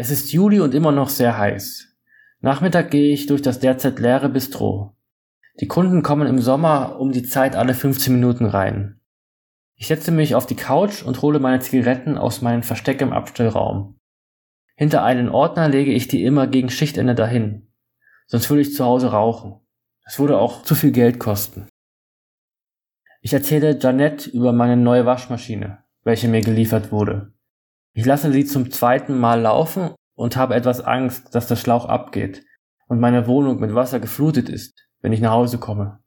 Es ist Juli und immer noch sehr heiß. Nachmittag gehe ich durch das derzeit leere Bistro. Die Kunden kommen im Sommer um die Zeit alle 15 Minuten rein. Ich setze mich auf die Couch und hole meine Zigaretten aus meinem Versteck im Abstellraum. Hinter einen Ordner lege ich die immer gegen Schichtende dahin. Sonst würde ich zu Hause rauchen. Das würde auch zu viel Geld kosten. Ich erzähle Janette über meine neue Waschmaschine, welche mir geliefert wurde. Ich lasse sie zum zweiten Mal laufen und habe etwas Angst, dass der Schlauch abgeht und meine Wohnung mit Wasser geflutet ist, wenn ich nach Hause komme.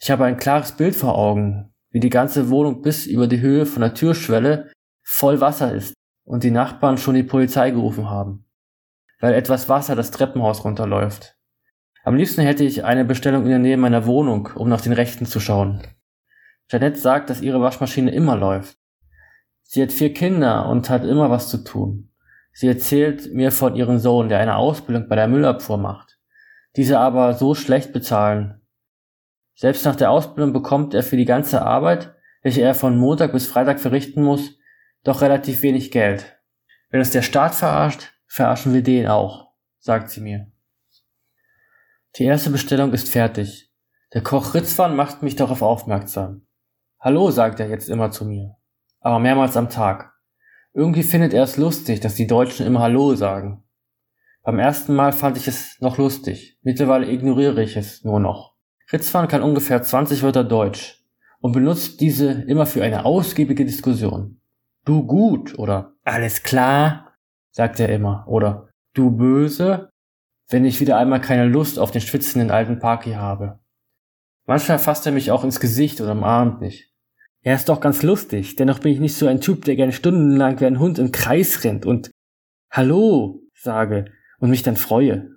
Ich habe ein klares Bild vor Augen, wie die ganze Wohnung bis über die Höhe von der Türschwelle voll Wasser ist und die Nachbarn schon die Polizei gerufen haben, weil etwas Wasser das Treppenhaus runterläuft. Am liebsten hätte ich eine Bestellung in der Nähe meiner Wohnung, um nach den Rechten zu schauen. Janette sagt, dass ihre Waschmaschine immer läuft. Sie hat vier Kinder und hat immer was zu tun. Sie erzählt mir von ihrem Sohn, der eine Ausbildung bei der Müllabfuhr macht, diese aber so schlecht bezahlen. Selbst nach der Ausbildung bekommt er für die ganze Arbeit, welche er von Montag bis Freitag verrichten muss, doch relativ wenig Geld. Wenn es der Staat verarscht, verarschen wir den auch, sagt sie mir. Die erste Bestellung ist fertig. Der Koch Ritzwan macht mich darauf aufmerksam. Hallo, sagt er jetzt immer zu mir aber mehrmals am Tag. Irgendwie findet er es lustig, dass die Deutschen immer Hallo sagen. Beim ersten Mal fand ich es noch lustig, mittlerweile ignoriere ich es nur noch. Ritzwan kann ungefähr 20 Wörter Deutsch und benutzt diese immer für eine ausgiebige Diskussion. Du gut oder alles klar, sagt er immer, oder du böse, wenn ich wieder einmal keine Lust auf den schwitzenden alten Parky habe. Manchmal fasst er mich auch ins Gesicht oder umarmt mich. Er ist doch ganz lustig. Dennoch bin ich nicht so ein Typ, der gerne stundenlang wie ein Hund im Kreis rennt und Hallo sage und mich dann freue.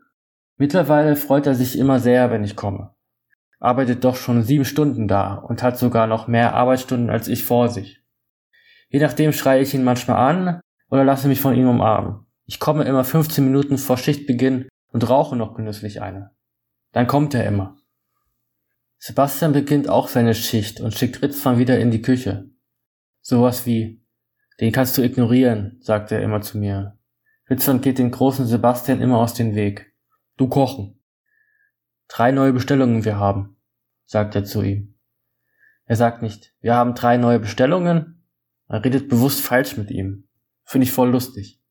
Mittlerweile freut er sich immer sehr, wenn ich komme. Arbeitet doch schon sieben Stunden da und hat sogar noch mehr Arbeitsstunden als ich vor sich. Je nachdem schreie ich ihn manchmal an oder lasse mich von ihm umarmen. Ich komme immer 15 Minuten vor Schichtbeginn und rauche noch genüsslich eine. Dann kommt er immer. Sebastian beginnt auch seine Schicht und schickt Ritzmann wieder in die Küche. Sowas wie, den kannst du ignorieren, sagt er immer zu mir. Ritzmann geht den großen Sebastian immer aus dem Weg. Du kochen. Drei neue Bestellungen wir haben, sagt er zu ihm. Er sagt nicht, wir haben drei neue Bestellungen. Er redet bewusst falsch mit ihm. Finde ich voll lustig.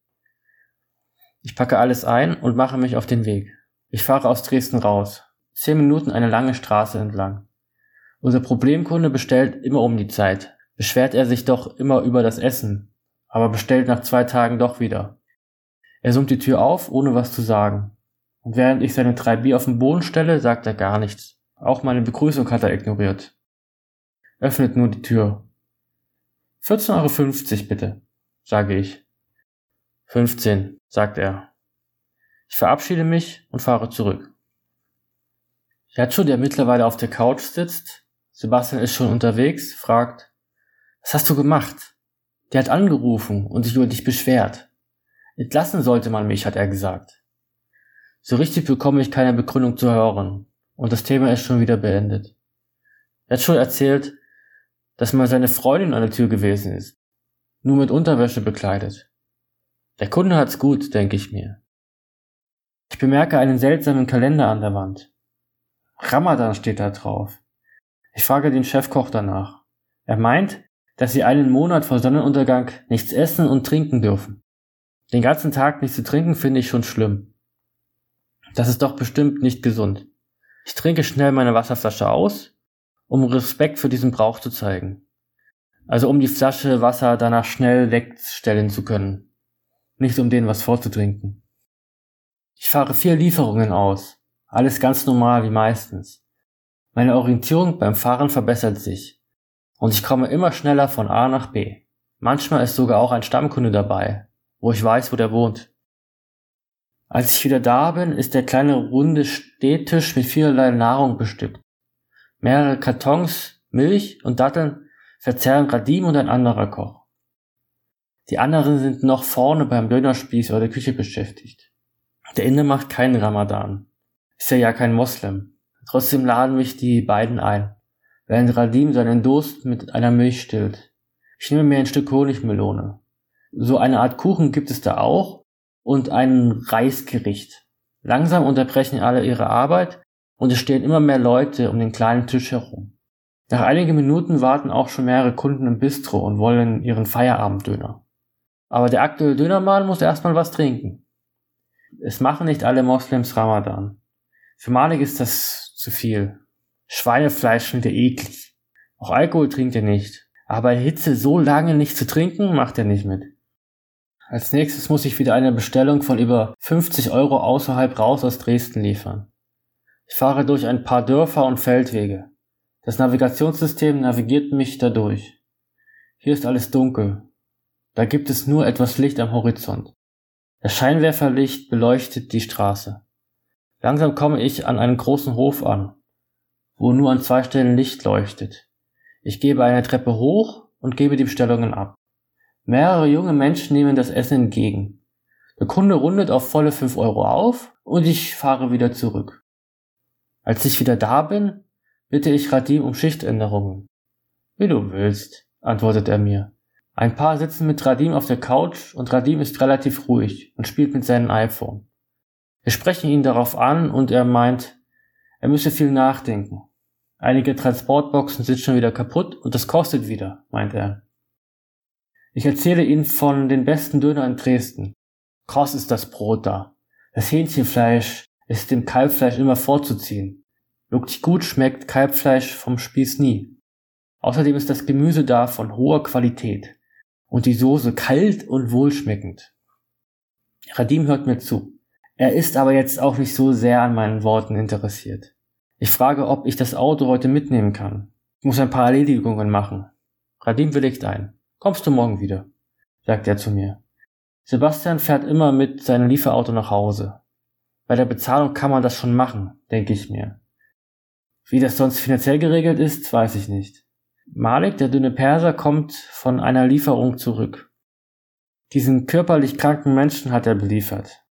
Ich packe alles ein und mache mich auf den Weg. Ich fahre aus Dresden raus, Zehn Minuten eine lange Straße entlang. Unser Problemkunde bestellt immer um die Zeit. Beschwert er sich doch immer über das Essen, aber bestellt nach zwei Tagen doch wieder. Er summt die Tür auf, ohne was zu sagen. Und während ich seine drei Bier auf den Boden stelle, sagt er gar nichts. Auch meine Begrüßung hat er ignoriert. Öffnet nur die Tür. 14,50 Euro bitte, sage ich. 15, sagt er. Ich verabschiede mich und fahre zurück. Yacho, der mittlerweile auf der Couch sitzt, Sebastian ist schon unterwegs, fragt, was hast du gemacht? Der hat angerufen und sich über dich beschwert. Entlassen sollte man mich, hat er gesagt. So richtig bekomme ich keine Begründung zu hören und das Thema ist schon wieder beendet. Yacho erzählt, dass mal seine Freundin an der Tür gewesen ist, nur mit Unterwäsche bekleidet. Der Kunde hat's gut, denke ich mir. Ich bemerke einen seltsamen Kalender an der Wand. Ramadan steht da drauf. Ich frage den Chefkoch danach. Er meint, dass sie einen Monat vor Sonnenuntergang nichts essen und trinken dürfen. Den ganzen Tag nichts zu trinken finde ich schon schlimm. Das ist doch bestimmt nicht gesund. Ich trinke schnell meine Wasserflasche aus, um Respekt für diesen Brauch zu zeigen. Also um die Flasche Wasser danach schnell wegstellen zu können. Nicht um denen was vorzutrinken. Ich fahre vier Lieferungen aus. Alles ganz normal wie meistens. Meine Orientierung beim Fahren verbessert sich und ich komme immer schneller von A nach B. Manchmal ist sogar auch ein Stammkunde dabei, wo ich weiß, wo der wohnt. Als ich wieder da bin, ist der kleine runde Stehtisch mit vielerlei Nahrung bestückt. Mehrere Kartons, Milch und Datteln verzehren Radim und ein anderer Koch. Die anderen sind noch vorne beim Dönerspieß oder der Küche beschäftigt. Der Inder macht keinen Ramadan. Ist ja ja kein Moslem. Trotzdem laden mich die beiden ein, während Radim seinen Durst mit einer Milch stillt. Ich nehme mir ein Stück Honigmelone. So eine Art Kuchen gibt es da auch, und ein Reisgericht. Langsam unterbrechen alle ihre Arbeit und es stehen immer mehr Leute um den kleinen Tisch herum. Nach einigen Minuten warten auch schon mehrere Kunden im Bistro und wollen ihren Feierabenddöner. Aber der aktuelle Dönermann muss erstmal was trinken. Es machen nicht alle Moslems Ramadan. Für Malik ist das zu viel. Schweinefleisch findet er eklig. Auch Alkohol trinkt er nicht. Aber Hitze so lange nicht zu trinken, macht er nicht mit. Als nächstes muss ich wieder eine Bestellung von über 50 Euro außerhalb raus aus Dresden liefern. Ich fahre durch ein paar Dörfer und Feldwege. Das Navigationssystem navigiert mich dadurch. Hier ist alles dunkel. Da gibt es nur etwas Licht am Horizont. Das Scheinwerferlicht beleuchtet die Straße. Langsam komme ich an einen großen Hof an, wo nur an zwei Stellen Licht leuchtet. Ich gebe eine Treppe hoch und gebe die Bestellungen ab. Mehrere junge Menschen nehmen das Essen entgegen. Der Kunde rundet auf volle 5 Euro auf und ich fahre wieder zurück. Als ich wieder da bin, bitte ich Radim um Schichtänderungen. Wie du willst, antwortet er mir. Ein paar sitzen mit Radim auf der Couch und Radim ist relativ ruhig und spielt mit seinem iPhone. Wir sprechen ihn darauf an und er meint, er müsse viel nachdenken. Einige Transportboxen sind schon wieder kaputt und das kostet wieder, meint er. Ich erzähle Ihnen von den besten Döner in Dresden. Kross ist das Brot da. Das Hähnchenfleisch ist dem Kalbfleisch immer vorzuziehen. Wirklich gut schmeckt Kalbfleisch vom Spieß nie. Außerdem ist das Gemüse da von hoher Qualität und die Soße kalt und wohlschmeckend. Radim hört mir zu. Er ist aber jetzt auch nicht so sehr an meinen Worten interessiert. Ich frage, ob ich das Auto heute mitnehmen kann. Ich muss ein paar Erledigungen machen. Radim willigt ein. Kommst du morgen wieder? sagt er zu mir. Sebastian fährt immer mit seinem Lieferauto nach Hause. Bei der Bezahlung kann man das schon machen, denke ich mir. Wie das sonst finanziell geregelt ist, weiß ich nicht. Malik, der dünne Perser, kommt von einer Lieferung zurück. Diesen körperlich kranken Menschen hat er beliefert.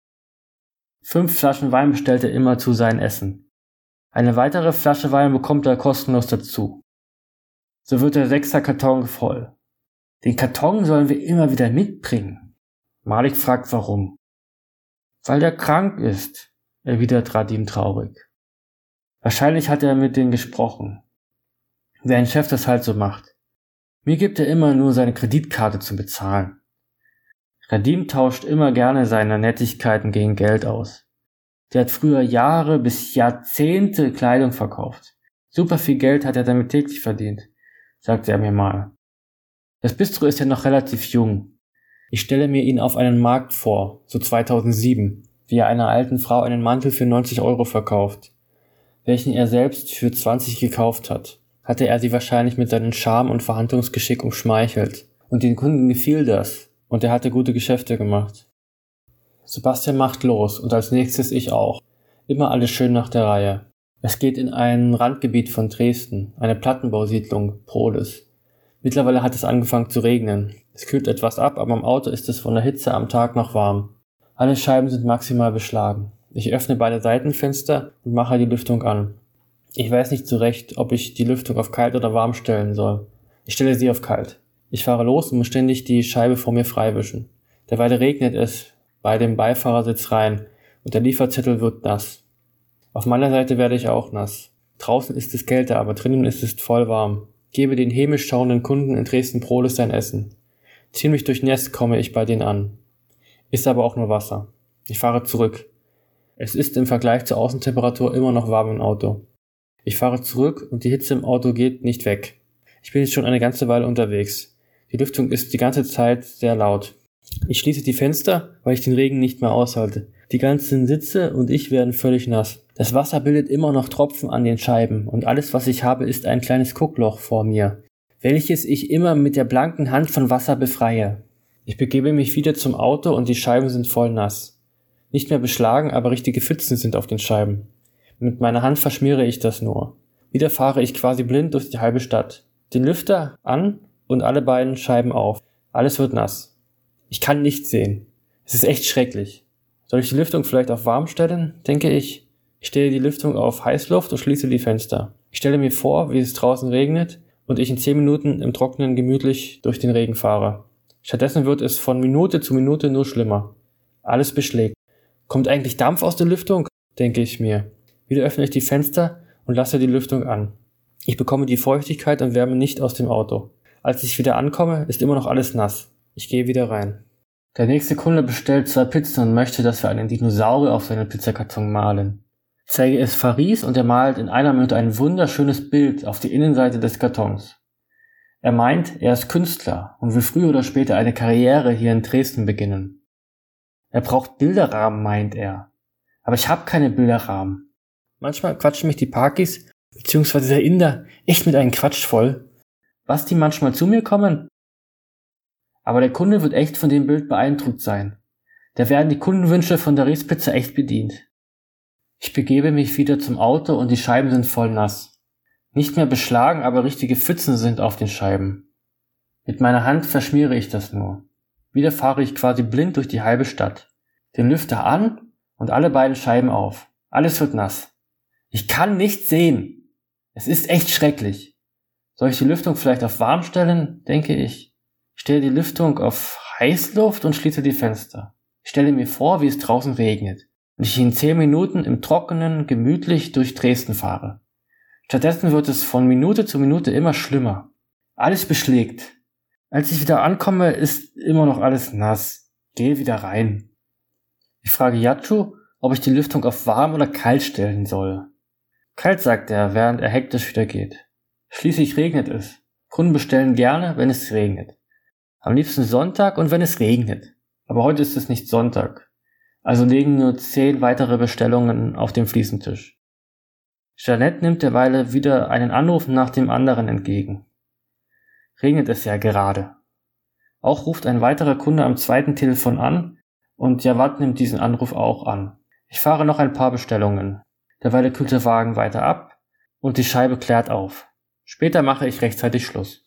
Fünf Flaschen Wein bestellt er immer zu sein Essen. Eine weitere Flasche Wein bekommt er kostenlos dazu. So wird der Sechser-Karton voll. Den Karton sollen wir immer wieder mitbringen. Malik fragt warum. Weil der krank ist, erwidert Radim traurig. Wahrscheinlich hat er mit denen gesprochen. Wie ein Chef das halt so macht. Mir gibt er immer nur seine Kreditkarte zum Bezahlen. Radim tauscht immer gerne seine Nettigkeiten gegen Geld aus. Der hat früher Jahre bis Jahrzehnte Kleidung verkauft. Super viel Geld hat er damit täglich verdient, sagte er mir mal. Das Bistro ist ja noch relativ jung. Ich stelle mir ihn auf einen Markt vor, so 2007, wie er einer alten Frau einen Mantel für 90 Euro verkauft, welchen er selbst für 20 gekauft hat. Hatte er sie wahrscheinlich mit seinem Charme und Verhandlungsgeschick umschmeichelt. Und den Kunden gefiel das, und er hatte gute Geschäfte gemacht. Sebastian macht los und als nächstes ich auch. Immer alles schön nach der Reihe. Es geht in ein Randgebiet von Dresden, eine Plattenbausiedlung, Prodes. Mittlerweile hat es angefangen zu regnen. Es kühlt etwas ab, aber im Auto ist es von der Hitze am Tag noch warm. Alle Scheiben sind maximal beschlagen. Ich öffne beide Seitenfenster und mache die Lüftung an. Ich weiß nicht zurecht, ob ich die Lüftung auf kalt oder warm stellen soll. Ich stelle sie auf kalt. Ich fahre los und muss ständig die Scheibe vor mir freiwischen. Derweil regnet es bei dem Beifahrersitz rein und der Lieferzettel wird nass. Auf meiner Seite werde ich auch nass. Draußen ist es kälter, aber drinnen ist es voll warm. Gebe den hämisch schauenden Kunden in Dresden-Proles sein Essen. Ziemlich durchnässt komme ich bei denen an. Ist aber auch nur Wasser. Ich fahre zurück. Es ist im Vergleich zur Außentemperatur immer noch warm im Auto. Ich fahre zurück und die Hitze im Auto geht nicht weg. Ich bin jetzt schon eine ganze Weile unterwegs. Die Lüftung ist die ganze Zeit sehr laut. Ich schließe die Fenster, weil ich den Regen nicht mehr aushalte. Die ganzen Sitze und ich werden völlig nass. Das Wasser bildet immer noch Tropfen an den Scheiben und alles, was ich habe, ist ein kleines Guckloch vor mir, welches ich immer mit der blanken Hand von Wasser befreie. Ich begebe mich wieder zum Auto und die Scheiben sind voll nass. Nicht mehr beschlagen, aber richtige Pfützen sind auf den Scheiben. Mit meiner Hand verschmiere ich das nur. Wieder fahre ich quasi blind durch die halbe Stadt. Den Lüfter an und alle beiden Scheiben auf. Alles wird nass. Ich kann nichts sehen. Es ist echt schrecklich. Soll ich die Lüftung vielleicht auf warm stellen? Denke ich. Ich stelle die Lüftung auf Heißluft und schließe die Fenster. Ich stelle mir vor, wie es draußen regnet und ich in zehn Minuten im Trockenen gemütlich durch den Regen fahre. Stattdessen wird es von Minute zu Minute nur schlimmer. Alles beschlägt. Kommt eigentlich Dampf aus der Lüftung? denke ich mir. Wieder öffne ich die Fenster und lasse die Lüftung an. Ich bekomme die Feuchtigkeit und Wärme nicht aus dem Auto. Als ich wieder ankomme, ist immer noch alles nass. Ich gehe wieder rein. Der nächste Kunde bestellt zwei Pizzen und möchte, dass wir einen Dinosaurier auf seinen Pizzakarton malen. Zeige es Faris und er malt in einer Minute ein wunderschönes Bild auf die Innenseite des Kartons. Er meint, er ist Künstler und will früher oder später eine Karriere hier in Dresden beginnen. Er braucht Bilderrahmen, meint er. Aber ich habe keine Bilderrahmen. Manchmal quatschen mich die Parkis beziehungsweise der Inder echt mit einem Quatsch voll. Was die manchmal zu mir kommen? Aber der Kunde wird echt von dem Bild beeindruckt sein. Da werden die Kundenwünsche von der Riespizza echt bedient. Ich begebe mich wieder zum Auto und die Scheiben sind voll nass. Nicht mehr beschlagen, aber richtige Pfützen sind auf den Scheiben. Mit meiner Hand verschmiere ich das nur. Wieder fahre ich quasi blind durch die halbe Stadt. Den Lüfter an und alle beiden Scheiben auf. Alles wird nass. Ich kann nichts sehen. Es ist echt schrecklich. Soll ich die Lüftung vielleicht auf warm stellen? Denke ich. Ich stelle die Lüftung auf Heißluft und schließe die Fenster. Ich stelle mir vor, wie es draußen regnet und ich in zehn Minuten im Trockenen gemütlich durch Dresden fahre. Stattdessen wird es von Minute zu Minute immer schlimmer. Alles beschlägt. Als ich wieder ankomme, ist immer noch alles nass. Gehe wieder rein. Ich frage Yachu, ob ich die Lüftung auf warm oder kalt stellen soll. Kalt, sagt er, während er hektisch wieder geht. Schließlich regnet es. Kunden bestellen gerne, wenn es regnet. Am liebsten Sonntag und wenn es regnet. Aber heute ist es nicht Sonntag. Also liegen nur zehn weitere Bestellungen auf dem Fliesentisch. Jeanette nimmt derweile wieder einen Anruf nach dem anderen entgegen. Regnet es ja gerade. Auch ruft ein weiterer Kunde am zweiten Telefon an und Jawad nimmt diesen Anruf auch an. Ich fahre noch ein paar Bestellungen. Derweil kühlt der Wagen weiter ab und die Scheibe klärt auf. Später mache ich rechtzeitig Schluss.